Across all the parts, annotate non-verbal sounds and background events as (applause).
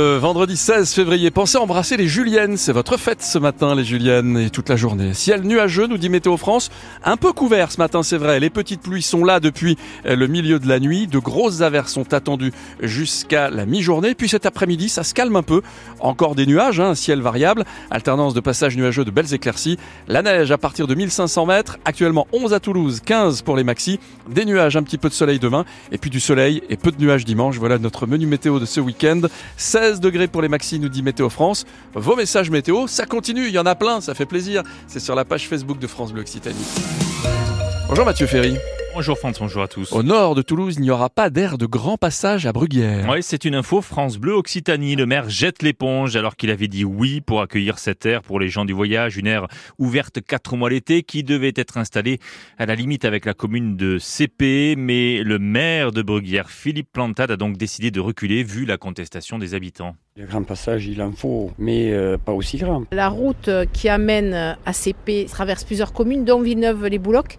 Euh, vendredi 16 février, pensez embrasser les Juliennes. C'est votre fête ce matin, les Juliennes, et toute la journée. Ciel nuageux, nous dit Météo France. Un peu couvert ce matin, c'est vrai. Les petites pluies sont là depuis euh, le milieu de la nuit. De grosses averses sont attendues jusqu'à la mi-journée. Puis cet après-midi, ça se calme un peu. Encore des nuages, hein, ciel variable. Alternance de passages nuageux de belles éclaircies. La neige à partir de 1500 mètres. Actuellement 11 à Toulouse, 15 pour les maxis. Des nuages, un petit peu de soleil demain. Et puis du soleil et peu de nuages dimanche. Voilà notre menu météo de ce week-end. 16 degrés pour les maxi, nous dit Météo France. Vos messages météo, ça continue, il y en a plein, ça fait plaisir. C'est sur la page Facebook de France Bleu Occitanie. Bonjour Mathieu Ferry. Bonjour France, bonjour à tous. Au nord de Toulouse, il n'y aura pas d'air de grand passage à Bruguière. Oui, c'est une info France Bleu Occitanie. Le maire jette l'éponge alors qu'il avait dit oui pour accueillir cette aire pour les gens du voyage, une aire ouverte quatre mois l'été qui devait être installée à la limite avec la commune de CP. Mais le maire de Bruguière, Philippe Plantade, a donc décidé de reculer vu la contestation des habitants. Le grand passage, il en faut, mais euh, pas aussi grand. La route qui amène à CP traverse plusieurs communes, dont Villeneuve-les-Boulocs,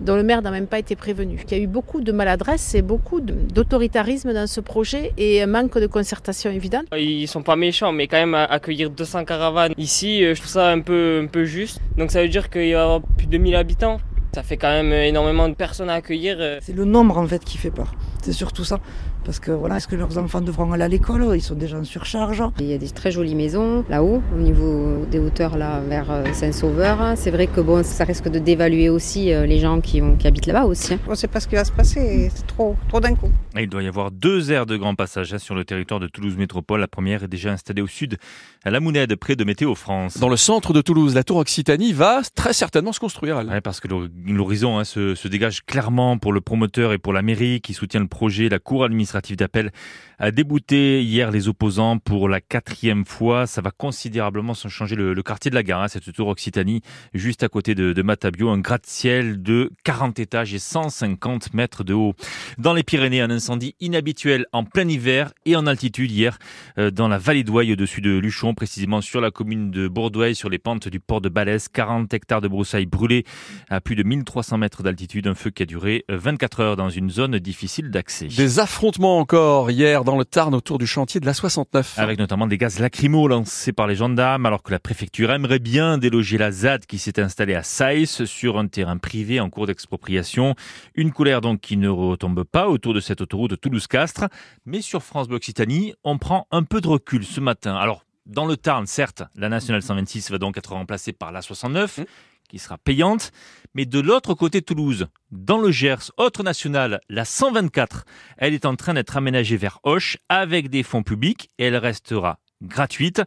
dont le maire n'a même pas été prévenu. Il y a eu beaucoup de maladresse et beaucoup d'autoritarisme dans ce projet et un manque de concertation évident. Ils sont pas méchants, mais quand même accueillir 200 caravanes ici, je trouve ça un peu, un peu juste. Donc ça veut dire qu'il y aura plus de 1000 habitants. Ça fait quand même énormément de personnes à accueillir. C'est le nombre en fait qui fait peur. C'est surtout ça. Parce que voilà, est-ce que leurs enfants devront aller à l'école? Ils sont déjà en surcharge. Il y a des très jolies maisons là-haut, au niveau des hauteurs là vers Saint-Sauveur. C'est vrai que bon, ça risque de dévaluer aussi les gens qui, ont, qui habitent là-bas aussi. On ne sait pas ce qui va se passer, c'est trop, trop d'un coup. Il doit y avoir deux aires de grand passage sur le territoire de Toulouse Métropole. La première est déjà installée au sud, à la Mounède, près de Météo France. Dans le centre de Toulouse, la tour Occitanie va très certainement se construire. Ouais, parce que l'horizon hein, se, se dégage clairement pour le promoteur et pour la mairie qui soutient le projet. La cour administrative d'appel a débouté hier les opposants pour la quatrième fois. Ça va considérablement changer le, quartier de la gare, hein, cette tour Occitanie, juste à côté de, Matabio, un gratte-ciel de 40 étages et 150 mètres de haut. Dans les Pyrénées, un incendie inhabituel en plein hiver et en altitude hier euh, dans la vallée d'Ouaille au-dessus de Luchon, précisément sur la commune de Bourdouaille, sur les pentes du port de Balès. 40 hectares de broussailles brûlées à plus de 1300 mètres d'altitude, un feu qui a duré 24 heures dans une zone difficile d'accès. Des affrontements encore hier dans le Tarn autour du chantier de la 69. Avec notamment des gaz lacrymaux lancés par les gendarmes alors que la préfecture aimerait bien déloger la ZAD qui s'est installée à Saïs sur un terrain privé en cours d'expropriation. Une colère donc qui ne retombe pas autour de cette autoroute de Toulouse-Castres. Mais sur France Bleu Occitanie, on prend un peu de recul ce matin. Alors, dans le Tarn, certes, la nationale 126 va donc être remplacée par la 69 qui sera payante. Mais de l'autre côté Toulouse, dans le Gers, autre nationale, la 124, elle est en train d'être aménagée vers Hoche avec des fonds publics et elle restera gratuite.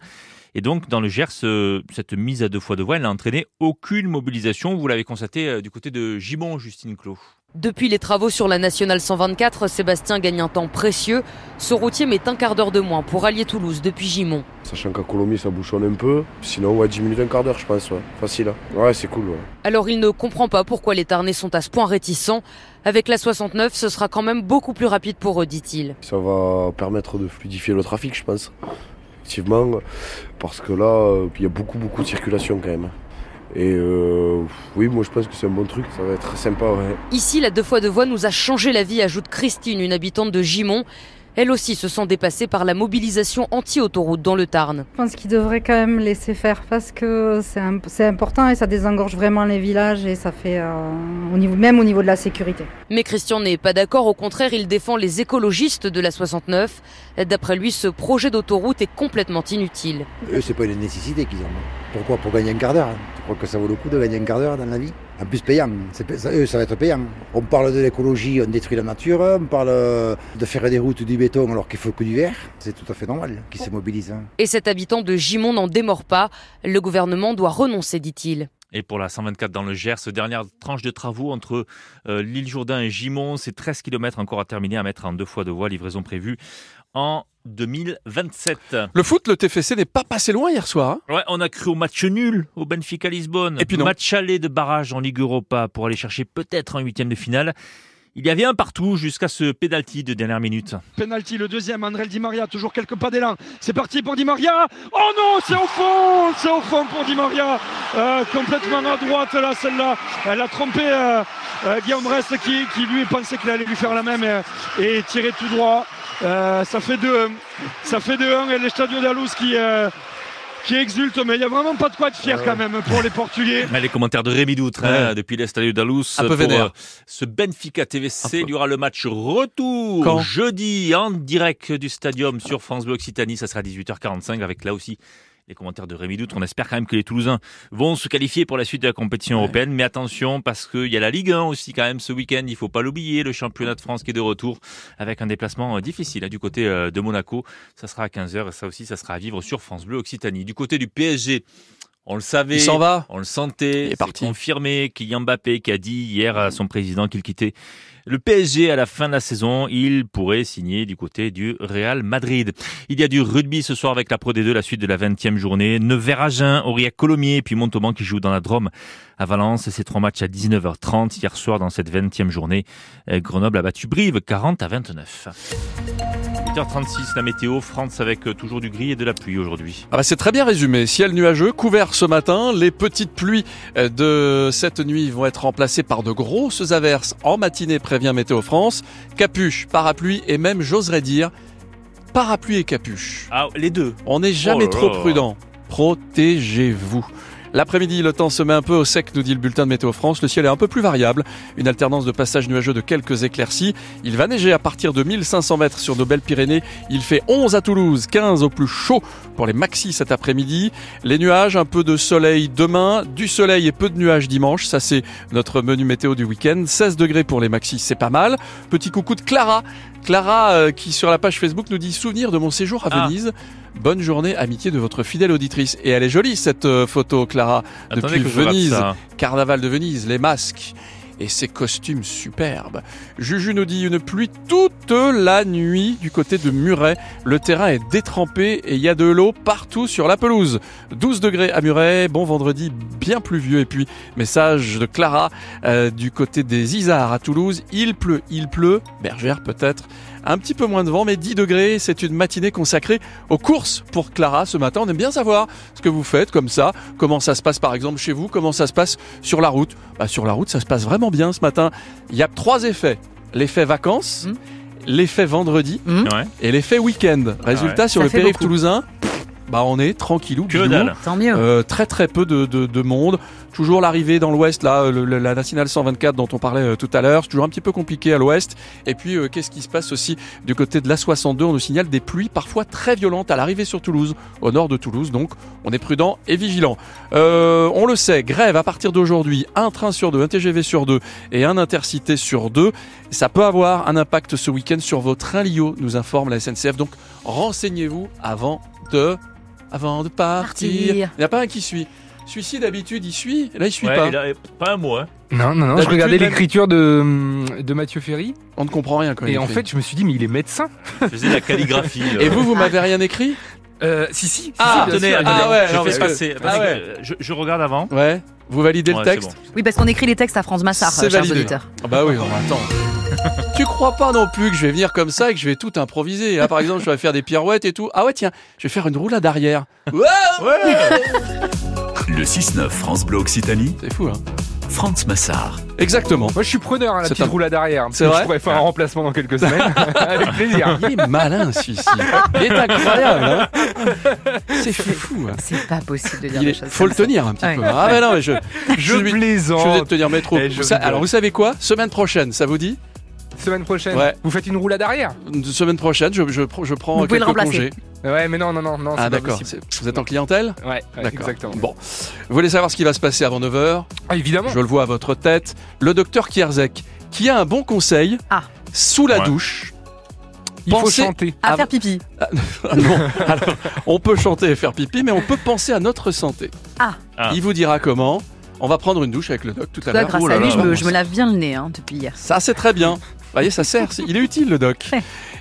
Et donc, dans le Gers, euh, cette mise à deux fois de voie, elle n'a entraîné aucune mobilisation. Vous l'avez constaté euh, du côté de Gimont, Justine Clos. Depuis les travaux sur la nationale 124, Sébastien gagne un temps précieux. Ce routier met un quart d'heure de moins pour allier Toulouse depuis Gimont. Sachant qu'à Colomiers, ça bouchonne un peu. Sinon, ouais, 10 minutes, un quart d'heure, je pense. Ouais. Facile. Ouais, c'est cool. Ouais. Alors, il ne comprend pas pourquoi les Tarnais sont à ce point réticents. Avec la 69, ce sera quand même beaucoup plus rapide pour eux, dit-il. Ça va permettre de fluidifier le trafic, je pense. Effectivement, parce que là, il y a beaucoup, beaucoup de circulation quand même. Et euh, oui, moi je pense que c'est un bon truc, ça va être sympa. Ici, la deux fois de voie nous a changé la vie, ajoute Christine, une habitante de Gimont. Elle aussi se sent dépassée par la mobilisation anti-autoroute dans le Tarn. Je pense qu'il devrait quand même laisser faire parce que c'est important et ça désengorge vraiment les villages et ça fait euh, au niveau, même au niveau de la sécurité. Mais Christian n'est pas d'accord, au contraire il défend les écologistes de la 69. D'après lui, ce projet d'autoroute est complètement inutile. Eux, c'est pas une nécessité qu'ils ont. Pourquoi Pour gagner un quart d'heure. Tu crois que ça vaut le coup de gagner un quart d'heure dans la vie? En plus payant. Eux, ça va être payant. On parle de l'écologie, on détruit la nature. On parle de faire des routes du béton alors qu'il faut que du verre. C'est tout à fait normal qu'ils se mobilisent. Et cet habitant de Gimont n'en démord pas. Le gouvernement doit renoncer, dit-il. Et pour la 124 dans le Gers, dernière tranche de travaux entre euh, l'île Jourdain et Gimont, c'est 13 km encore à terminer à mettre en deux fois de voie, livraison prévue en 2027. Le foot, le TFC n'est pas passé loin hier soir. Hein ouais, on a cru au match nul au Benfica Lisbonne. Et puis non. Match aller de barrage en Ligue Europa pour aller chercher peut-être un huitième de finale. Il y avait un partout jusqu'à ce penalty de dernière minute. Penalty, le deuxième, André Di Maria, toujours quelques pas d'élan. C'est parti pour Di Maria. Oh non, c'est au fond, c'est au fond pour Di Maria. Euh, complètement à droite là, celle-là. Elle a trompé euh, euh, Guillaume qui, lui pensait qu'il allait lui faire la même et, et tirer tout droit. Euh, ça fait 2-1. Ça fait 2-1 et les Stadio d'Alous qui, euh, qui exulte, mais il n'y a vraiment pas de quoi être fier quand même pour les Portugais. Mais les commentaires de Rémi Doutre hein, depuis l'Estadio d'Alous. Un peu pour, euh, ce Benfica TVC, il y aura le match retour Quand jeudi en direct du stadium sur France Bleu Occitanie. Ça sera à 18h45 avec là aussi les commentaires de Rémi Doutre. On espère quand même que les Toulousains vont se qualifier pour la suite de la compétition européenne. Mais attention, parce qu'il y a la Ligue 1 aussi quand même ce week-end. Il faut pas l'oublier, le championnat de France qui est de retour avec un déplacement euh, difficile hein, du côté euh, de Monaco. Ça sera à 15h et ça aussi, ça sera à vivre sur France Bleu Occitanie. Du côté du PSG, on le savait. Il s'en va. On le sentait. Il est parti. confirmé. Kylian Mbappé qui a dit hier à son président qu'il quittait le PSG à la fin de la saison. Il pourrait signer du côté du Real Madrid. Il y a du rugby ce soir avec la Pro D2, la suite de la 20e journée. Nevers Agen, Aurillac Colomiers, puis Montauban qui joue dans la Drôme à Valence. Ces trois matchs à 19h30 hier soir dans cette 20e journée. Euh, Grenoble a battu Brive 40 à 29. 8h36, la météo, France avec euh, toujours du gris et de la pluie aujourd'hui. Ah bah c'est très bien résumé. Ciel nuageux, couvert ce matin. Les petites pluies euh, de cette nuit vont être remplacées par de grosses averses en matinée, prévient Météo France. Capuche, parapluie et même, j'oserais dire, parapluie et capuche. Ah, les deux. On n'est jamais Oh là trop là. prudent. Protégez-vous. L'après-midi, le temps se met un peu au sec, nous dit le bulletin de Météo France. Le ciel est un peu plus variable. Une alternance de passages nuageux de quelques éclaircies. Il va neiger à partir de 1500 mètres sur nos belles Pyrénées. Il fait 11 à Toulouse, 15 au plus chaud pour les maxis cet après-midi. Les nuages, un peu de soleil demain, du soleil et peu de nuages dimanche. Ça, c'est notre menu météo du week-end. 16 degrés pour les maxis, c'est pas mal. Petit coucou de Clara. Clara euh, qui sur la page Facebook nous dit souvenir de mon séjour à Ah. Venise. Bonne journée, amitié de votre fidèle auditrice. Et elle est jolie cette euh, photo, Clara, Attendez depuis Venise. Carnaval de Venise, les masques et ses costumes superbes. Juju nous dit une pluie toute la nuit du côté de Muret. Le terrain est détrempé et il y a de l'eau partout sur la pelouse. 12 degrés à Muret, bon vendredi bien pluvieux. Et puis message de Clara euh, du côté des Isards à Toulouse. Il pleut, il pleut, bergère peut-être. Un petit peu moins de vent, mais 10 degrés. C'est une matinée consacrée aux courses pour Clara ce matin. On aime bien savoir ce que vous faites comme ça, comment ça se passe par exemple chez vous, comment ça se passe sur la route. Bah, sur la route, ça se passe vraiment bien ce matin. Il y a trois effets. L'effet vacances, Mmh. l'effet vendredi Mmh. Ouais. et l'effet week-end. Résultat, ouais. sur Ça le périph' beaucoup. toulousain, bah on est tranquillou. Que bilou. dalle. Tant mieux. Euh, très très peu de, de, de monde. Toujours l'arrivée dans l'ouest, là, le- le- la nationale 124 dont on parlait euh, tout à l'heure. C'est toujours un petit peu compliqué à l'ouest. Et puis, euh, qu'est-ce qui se passe aussi du côté de la 62 On nous signale des pluies parfois très violentes à l'arrivée sur Toulouse, au nord de Toulouse. Donc, on est prudent et vigilant. Euh, on le sait, grève à partir d'aujourd'hui. Un train sur deux, un TGV sur deux et un intercité sur deux. Ça peut avoir un impact ce week-end sur vos trains Lio, nous informe la SNCF. Donc, renseignez-vous avant de, avant de partir. Partir. Il n'y a pas un qui suit. Celui-ci, d'habitude, il suit. Là, il suit Ouais, pas. il a- pas un mot, hein. Non, non, non, je regardais même- l'écriture de, de Mathieu Ferry On ne comprend rien quand il et en fait je me suis dit mais il est médecin. Je faisais la calligraphie. (laughs) là. Et vous, vous m'avez rien écrit? Euh, si, si, si, Ah, si, Tenez, Ah ouais, je non, fais que- passer. ah ouais. euh, je, je regarde avant. Ouais. Vous validez Ouais, le texte bon. Oui, parce qu'on écrit les textes à France Massard, C'est chers validé. auditeurs. Ah bah oui, non, mais attends. (laughs) tu crois pas non plus que je vais venir comme ça et que je vais tout improviser. hein Par exemple, je vais faire des pirouettes et tout. Ah ouais, tiens, je vais faire une roulade arrière. Ouais, Le 6-9 France Bleu Occitanie, C'est fou, hein Franz Massard. Exactement. Moi je suis preneur à la petite un- roulade arrière. C'est vrai Je pourrais faire un remplacement dans quelques semaines. (laughs) Avec plaisir. Il est malin, celui-ci. Il est incroyable, hein C'est fou, hein C'est pas possible de dire Il des est... choses Faut le ça. tenir un petit Ouais. peu. Ah mais non, mais je... Je Je plaisante. suis obligé de tenir métro. Eh, je Ça- rigole. alors vous savez quoi? Semaine prochaine, ça vous dit? Semaine prochaine, Ouais. vous faites une roulade arrière Semaine prochaine, je, je, je prends Vous pouvez le quelques remplacer. congés. Ouais, mais non, non, non, non, c'est Ah pas d'accord. Vous êtes en clientèle Ouais, exactement. Bon, vous voulez savoir ce qui va se passer avant 9h Ah, évidemment. Je le vois à votre tête. Le docteur Kierzek, qui a un bon conseil, Ah. sous la Ouais. douche. Il faut chanter. À Ah, faire pipi. (laughs) Ah, non, alors, on peut chanter et faire pipi, mais on peut penser à notre santé. Ah. Ah. Il vous dira comment. On va prendre une douche avec le doc tout à Là, l'heure. grâce Oh à lui, là. je me, je me lave bien le nez hein, depuis hier. Ça, c'est très bien. Vous voyez, ça sert. Il est utile, le doc.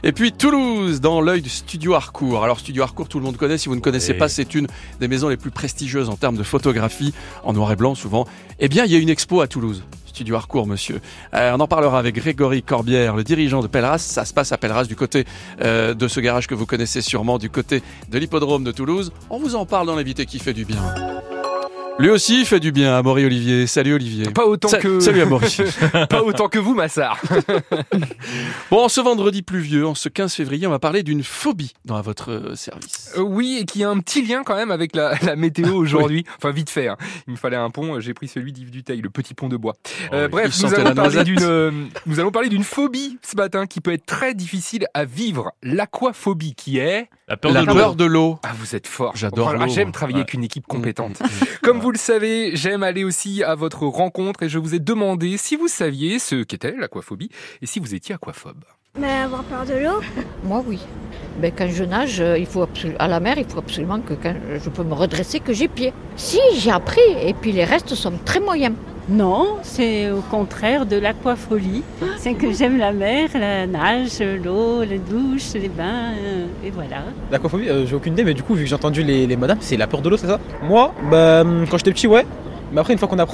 Et puis Toulouse, dans l'œil du Studio Harcourt. Alors, Studio Harcourt, tout le monde connaît. Si vous ne connaissez Oui. pas, c'est une des maisons les plus prestigieuses en termes de photographie, en noir et blanc souvent. Eh bien, il y a une expo à Toulouse. Studio Harcourt, monsieur. Euh, on en parlera avec Grégory Corbière, le dirigeant de Pelleras. Ça se passe à Pelleras, du côté euh, de ce garage que vous connaissez sûrement, du côté de l'hippodrome de Toulouse. On vous en parle dans l'invité qui fait du bien. Lui aussi fait du bien, Amaury Olivier. Salut Olivier. Pas autant Sa- que. Salut Amaury. (laughs) pas autant que vous, Massard. (laughs) bon, en ce vendredi pluvieux, en ce 15 février, on va parler d'une phobie dans à votre euh, service. Euh, oui, et qui a un petit lien quand même avec la, (laughs) la météo aujourd'hui. Enfin, vite fait. hein. Il me fallait un pont. euh, J'ai pris celui d'Yves Duteil, le petit pont de bois. Euh, il bref, nous allons, parler d'une, euh, nous allons parler d'une phobie ce matin qui peut être très difficile à vivre. L'aquaphobie, qui est La peur La de l'eau. Ah, vous êtes fort. J'adore Enfin. J'aime travailler Ouais. avec une équipe Mm, compétente. mm, mm. Comme vous le savez, j'aime aller aussi à votre rencontre et je vous ai demandé si vous saviez ce qu'était l'aquaphobie et si vous étiez aquaphobe. Mais avoir peur de l'eau? (laughs) Moi, oui. Ben, quand je nage, euh, il faut à la mer, il faut absolument que quand je peux me redresser, que j'ai pied. Si, j'ai appris, et puis les restes sont très moyens. Non, c'est au contraire de l'aquafolie. C'est que j'aime la mer, la nage, l'eau, les douches, les bains, euh, et voilà. L'aquaphobie, euh, j'ai aucune idée, mais du coup, vu que j'ai entendu les, les madames, c'est la peur de l'eau, c'est ça? Moi, bah, hum, quand j'étais petit, ouais. Mais après, une fois qu'on apprend